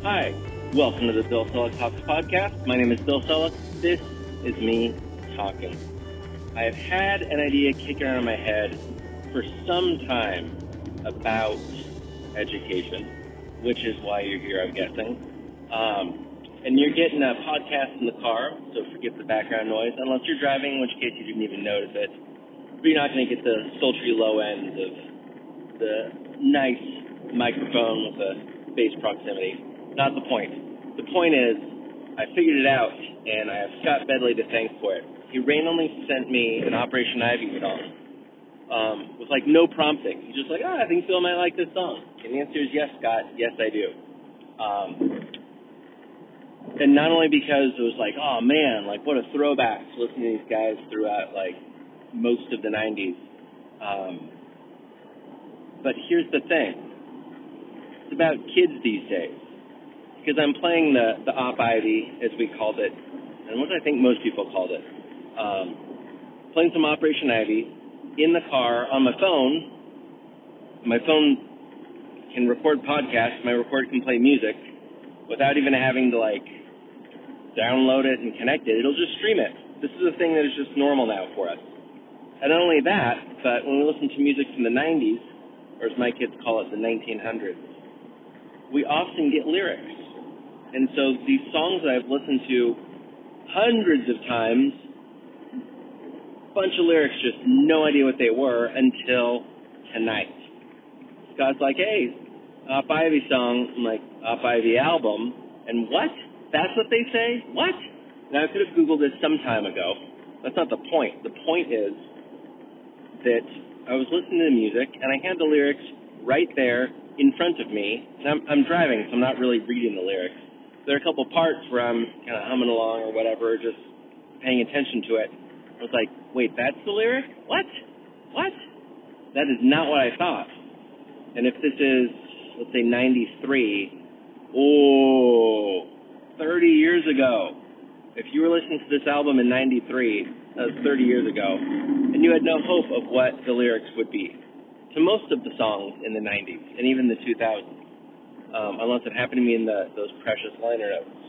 Hi, welcome to the Bill Selak Talks podcast. My name is Bill Selak. This is me talking. I have had an idea kicking around in my head for some time about education, which is why you're here, I'm guessing. Um, and you're getting a podcast in the car, so forget the background noise, unless you're driving, in which case you didn't even notice it. But you're not going to get the sultry low end of the nice microphone with the bass proximity. Not the point. The point is, I figured it out, and I have Scott Bedley to thank for it. He randomly sent me an Operation Ivy song um, with like no prompting. He's just like, oh, I think Phil might like this song. And the answer is yes, Scott. Yes, I do. Um, and not only because it was like, oh man, like what a throwback to listen to these guys throughout like most of the 90s. Um, but here's the thing. It's about kids these days. Because I'm playing the, the Op Ivy, as we called it, and what I think most people called it. Um, playing some Operation Ivy in the car on my phone. My phone can record podcasts. My record can play music without even having to like download it and connect it. It'll just stream it. This is a thing that is just normal now for us. And not only that, but when we listen to music from the 90s, or as my kids call it, the 1900s, we often get lyrics. And so these songs that I've listened to hundreds of times, bunch of lyrics, just no idea what they were until tonight. Scott's like, hey, Op Ivy song, I'm like, Op Ivy album, and what? That's what they say? What? Now I could have Googled this some time ago. That's not the point. The point is that I was listening to the music and I had the lyrics right there in front of me. And I'm, I'm driving, so I'm not really reading the lyrics. There are a couple parts where I'm kind of humming along or whatever, just paying attention to it. I was like, wait, that's the lyric? What? What? That is not what I thought. And if this is, let's say, 93, oh, 30 years ago, if you were listening to this album in 93, that was 30 years ago, and you had no hope of what the lyrics would be to most of the songs in the 90s and even the 2000s, um, unless it happened to me in the, those precious liner notes.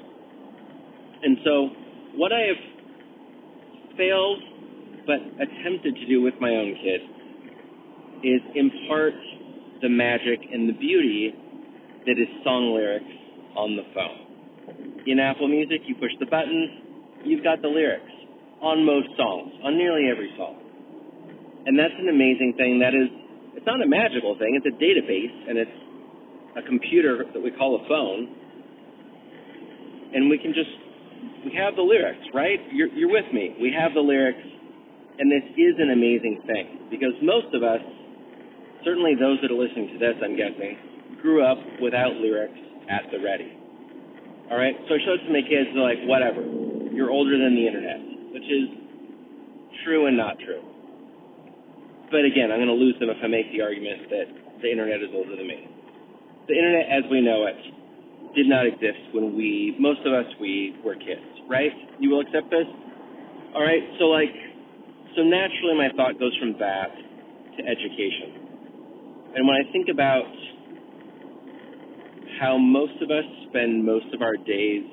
And so, what I have failed but attempted to do with my own kid is impart the magic and the beauty that is song lyrics on the phone. In Apple Music, you push the button, you've got the lyrics on most songs, on nearly every song. And that's an amazing thing. That is, it's not a magical thing, it's a database, and it's a computer that we call a phone. And we can just, we have the lyrics, right? You're, you're with me. We have the lyrics, and this is an amazing thing because most of us, certainly those that are listening to this, I'm guessing, grew up without lyrics at the ready. All right, so I showed it to my kids. They're like, whatever. You're older than the internet which is true and not true. But again, I'm going to lose them if I make the argument that the internet is older than me. The internet as we know it did not exist when we, most of us, we were kids, right? You will accept this? All right, so like, so naturally my thought goes from that to education. And when I think about how most of us spend most of our days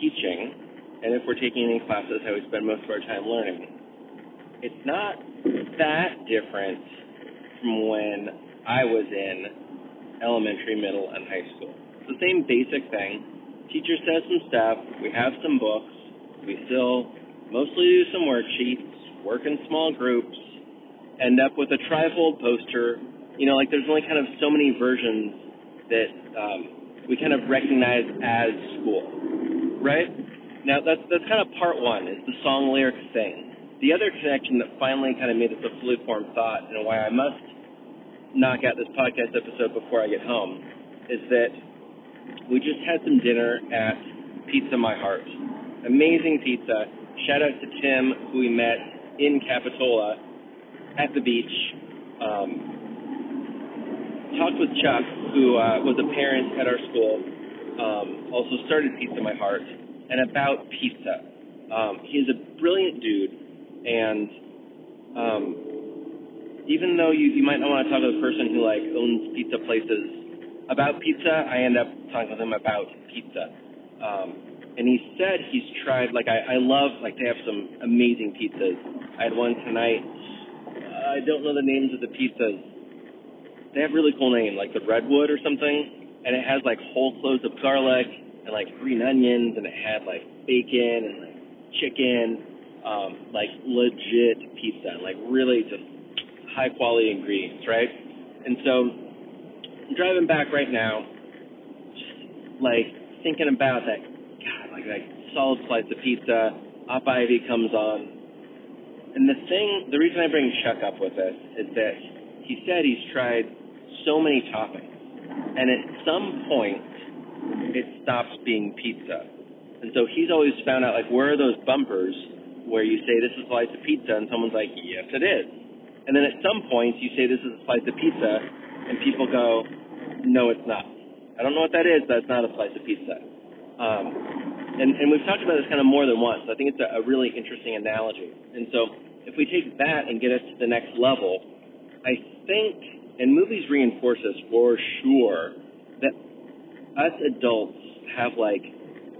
teaching, and if we're taking any classes, how we spend most of our time learning. It's not that different from when I was in elementary, middle, and high school. It's the same basic thing. Teacher says some stuff, we have some books, we still mostly do some worksheets, work in small groups, end up with a trifold poster. You know, like there's only kind of so many versions that um, we kind of recognize as school, right? Now that's that's kind of part one is the song lyrics thing. The other connection that finally kind of made this a fully formed thought and why I must knock out this podcast episode before I get home is that we just had some dinner at Pizza My Heart. Amazing pizza. Shout out to Tim who we met in Capitola at the beach. Um, talked with Chuck who uh, was a parent at our school. Um, also started Pizza My Heart and about pizza. Um, he's a brilliant dude, and um, even though you, you might not want to talk to the person who like owns pizza places about pizza, I end up talking with him about pizza. Um, and he said he's tried like I, I love like they have some amazing pizzas. I had one tonight. Uh, I don't know the names of the pizzas. They have really cool names like the Redwood or something, and it has like whole cloves of garlic and like green onions, and it had like bacon and like chicken, um, like legit pizza, like really just high quality ingredients, right? And so I'm driving back right now, just like thinking about that, God, like that solid slice of pizza. Op Ivy comes on, and the thing, the reason I bring Chuck up with this is that he said he's tried so many toppings, and at some point it stops being pizza. And so he's always found out like where are those bumpers where you say this is a slice of pizza and someone's like, Yes it is. And then at some points you say this is a slice of pizza and people go, No it's not. I don't know what that is, but it's not a slice of pizza. Um, and, and we've talked about this kind of more than once. I think it's a, a really interesting analogy. And so if we take that and get us to the next level, I think, and movies reinforce this for sure, that us adults have like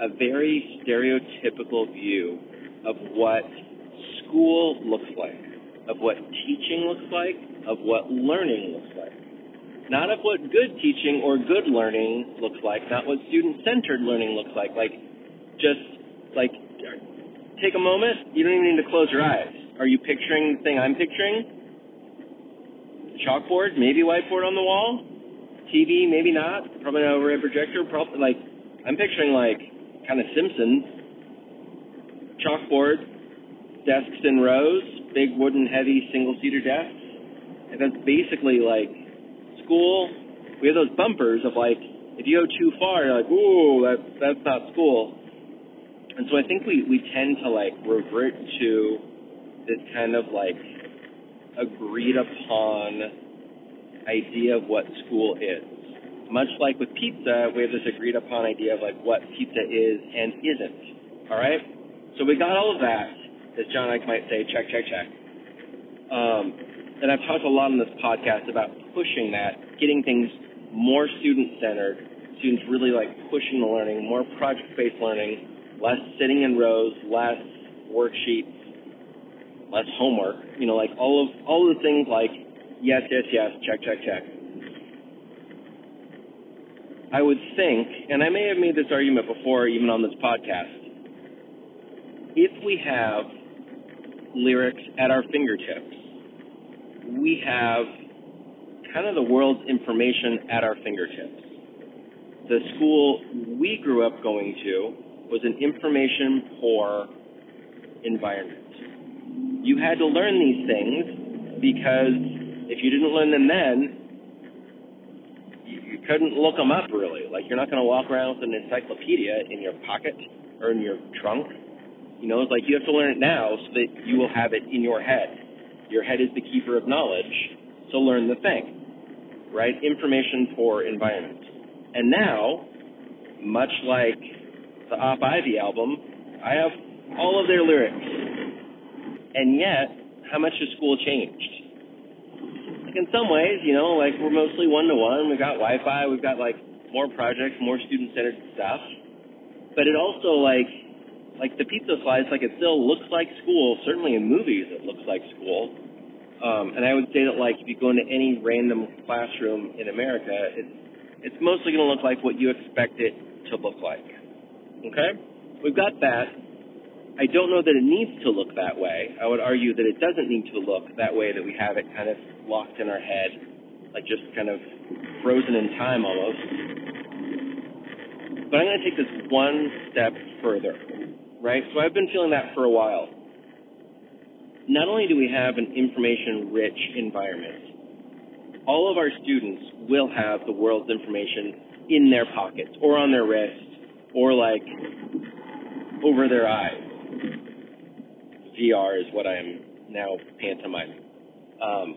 a very stereotypical view of what school looks like, of what teaching looks like, of what learning looks like. Not of what good teaching or good learning looks like, not what student centered learning looks like. Like, just like, take a moment, you don't even need to close your eyes. Are you picturing the thing I'm picturing? Chalkboard, maybe whiteboard on the wall, TV, maybe not, probably not overhead projector, probably like, I'm picturing like kind of Simpsons. Chalkboard, desks in rows, big wooden heavy single seater desks. And that's basically like school. We have those bumpers of like if you go too far, you're like, ooh, that's that's not school. And so I think we, we tend to like revert to this kind of like agreed upon idea of what school is much like with pizza, we have this agreed upon idea of like what pizza is and isn't. All right? So we got all of that, as John Ike might say, check, check, check. Um, and I've talked a lot on this podcast about pushing that, getting things more student centered, students really like pushing the learning, more project based learning, less sitting in rows, less worksheets, less homework. You know, like all of all of the things like yes, yes, yes, check, check, check. I would think, and I may have made this argument before even on this podcast, if we have lyrics at our fingertips, we have kind of the world's information at our fingertips. The school we grew up going to was an information poor environment. You had to learn these things because if you didn't learn them then, you couldn't look them up really. Like you're not going to walk around with an encyclopedia in your pocket or in your trunk. You know, it's like you have to learn it now so that you will have it in your head. Your head is the keeper of knowledge, so learn the thing, right? Information for environment. And now, much like the Op Ivy album, I have all of their lyrics. And yet, how much has school changed? Like in some ways, you know, like we're mostly one to one. We've got Wi-Fi. We've got like more projects, more student-centered stuff. But it also like, like the pizza slice, like it still looks like school. Certainly in movies, it looks like school. Um, and I would say that like if you go into any random classroom in America, it's it's mostly going to look like what you expect it to look like. Okay, we've got that. I don't know that it needs to look that way. I would argue that it doesn't need to look that way, that we have it kind of locked in our head, like just kind of frozen in time almost. But I'm going to take this one step further, right? So I've been feeling that for a while. Not only do we have an information rich environment, all of our students will have the world's information in their pockets or on their wrist or like over their eyes VR is what I am now pantomiming. Um,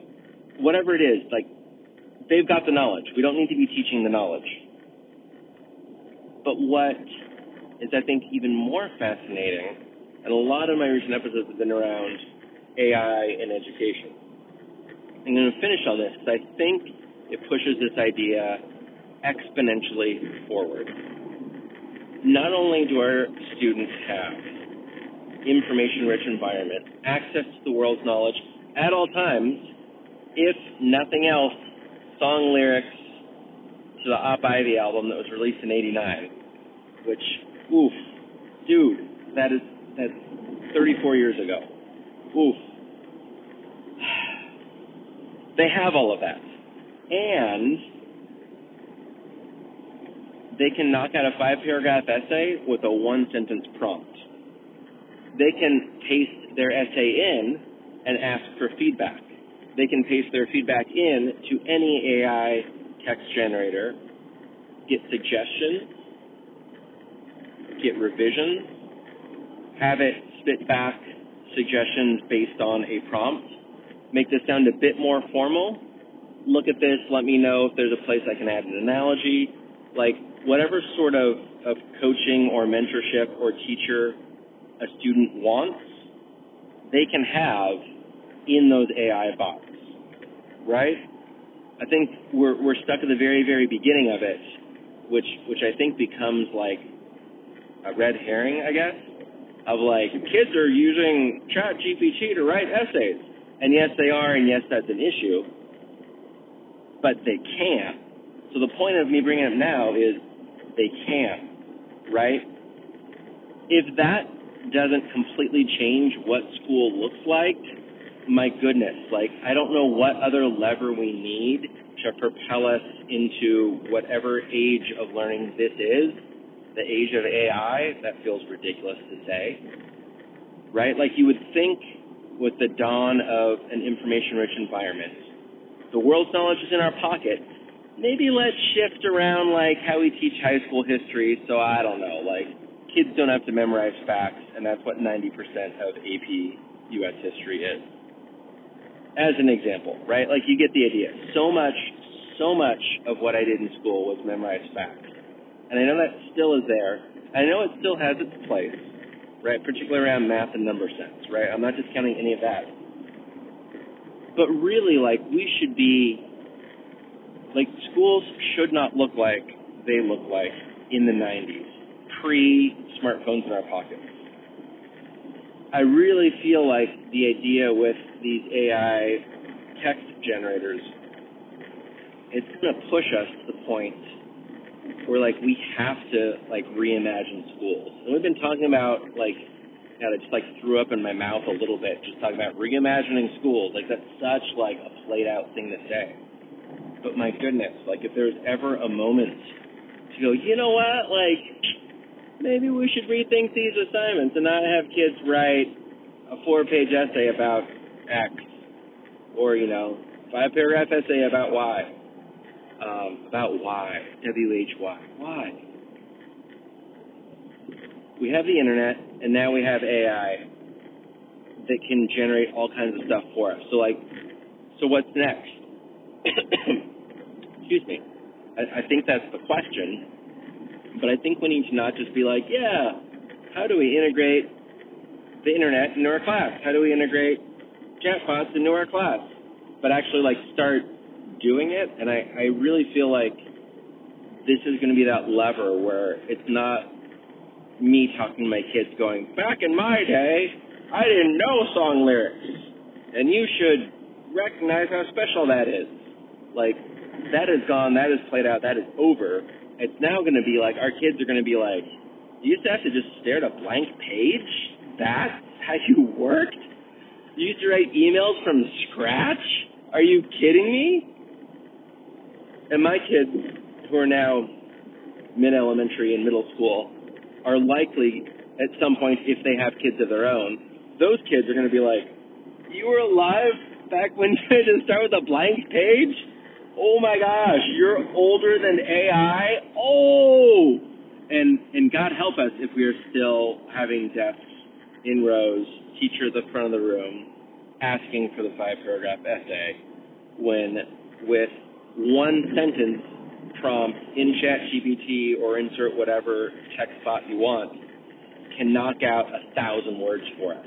whatever it is, like they've got the knowledge. We don't need to be teaching the knowledge. But what is, I think, even more fascinating, and a lot of my recent episodes have been around AI and education. I'm going to finish on this because I think it pushes this idea exponentially forward. Not only do our students have information rich environment, access to the world's knowledge at all times, if nothing else, song lyrics to the Op Ivy album that was released in '89, which, oof, dude, that is that's 34 years ago. Oof. They have all of that, and they can knock out a five-paragraph essay with a one-sentence prompt. They can paste their essay in and ask for feedback. They can paste their feedback in to any AI text generator, get suggestions, get revisions, have it spit back suggestions based on a prompt, make this sound a bit more formal. Look at this, let me know if there's a place I can add an analogy. Like, whatever sort of, of coaching or mentorship or teacher a student wants, they can have in those AI bots, right? I think we're, we're stuck at the very, very beginning of it, which, which I think becomes like a red herring, I guess, of like, kids are using Chat GPT to write essays. And yes, they are, and yes, that's an issue, but they can't. So the point of me bringing it up now is they can, right? If that doesn't completely change what school looks like, my goodness, like I don't know what other lever we need to propel us into whatever age of learning this is, the age of AI, that feels ridiculous to say. Right? Like you would think with the dawn of an information rich environment, the world's knowledge is in our pocket. Maybe let's shift around like how we teach high school history so I don't know, like kids don't have to memorize facts and that's what 90% of AP US history is as an example, right? Like you get the idea. So much, so much of what I did in school was memorize facts. And I know that still is there. I know it still has its place, right? Particularly around math and number sense, right? I'm not discounting any of that. But really, like, we should be, like, schools should not look like they look like in the 90s, pre smartphones in our pockets. I really feel like the idea with these AI text generators, it's going to push us to the point where like we have to like reimagine schools. And we've been talking about like, God, I just like threw up in my mouth a little bit just talking about reimagining schools. Like that's such like a played out thing to say. But my goodness, like if there's ever a moment to go, you know what, like maybe we should rethink these assignments and not have kids write a four page essay about X or, you know, five paragraph essay about Y. Um, about why, Why? Why? We have the internet and now we have AI that can generate all kinds of stuff for us. So like so what's next? Excuse me. I, I think that's the question but I think we need to not just be like, yeah, how do we integrate the internet into our class? How do we integrate chatbots into our class? But actually, like, start doing it. And I, I really feel like this is going to be that lever where it's not me talking to my kids going, back in my day, I didn't know song lyrics. And you should recognize how special that is. Like, that is gone, that is played out, that is over it's now going to be like our kids are going to be like, you used to have to just stare at a blank page. That's how you worked. You used to write emails from scratch. Are you kidding me? And my kids, who are now mid elementary and middle school, are likely at some point, if they have kids of their own, those kids are going to be like, "You were alive back when you had to start with a blank page." oh my gosh, you're older than AI. Oh, and and God help us if we are still having desks in rows, teacher at the front of the room, asking for the five paragraph essay, when with one sentence prompt in Chat GPT or insert whatever text bot you want can knock out a thousand words for us,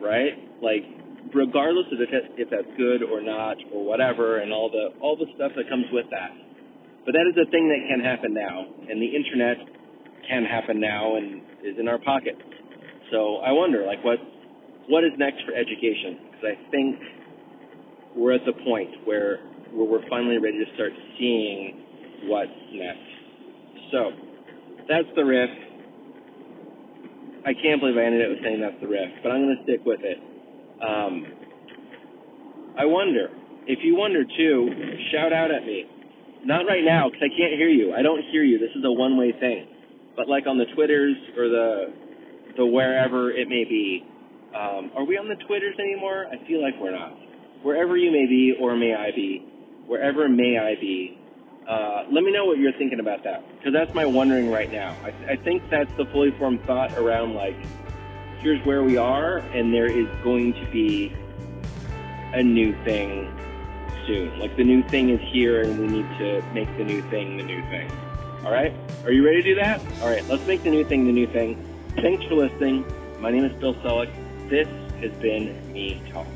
right? Like regardless of if, it, if that's good or not or whatever and all the all the stuff that comes with that. But that is a thing that can happen now, and the internet can happen now and is in our pocket. So I wonder, like, what what is next for education? Because I think we're at the point where where we're finally ready to start seeing what's next. So that's the riff. I can't believe I ended with saying that's the riff, but I'm going to stick with it. Um, I wonder if you wonder too. Shout out at me. Not right now because I can't hear you. I don't hear you. This is a one-way thing. But like on the Twitters or the the wherever it may be. Um, are we on the Twitters anymore? I feel like we're not. Wherever you may be, or may I be, wherever may I be, uh, let me know what you're thinking about that. Because that's my wondering right now. I, I think that's the fully formed thought around like, here's where we are, and there is going to be a new thing soon. Like the new thing is here, and we need to make the new thing the new thing. All right? Are you ready to do that? All right, let's make the new thing the new thing. Thanks for listening. My name is Bill Selak. This has been Me Talk.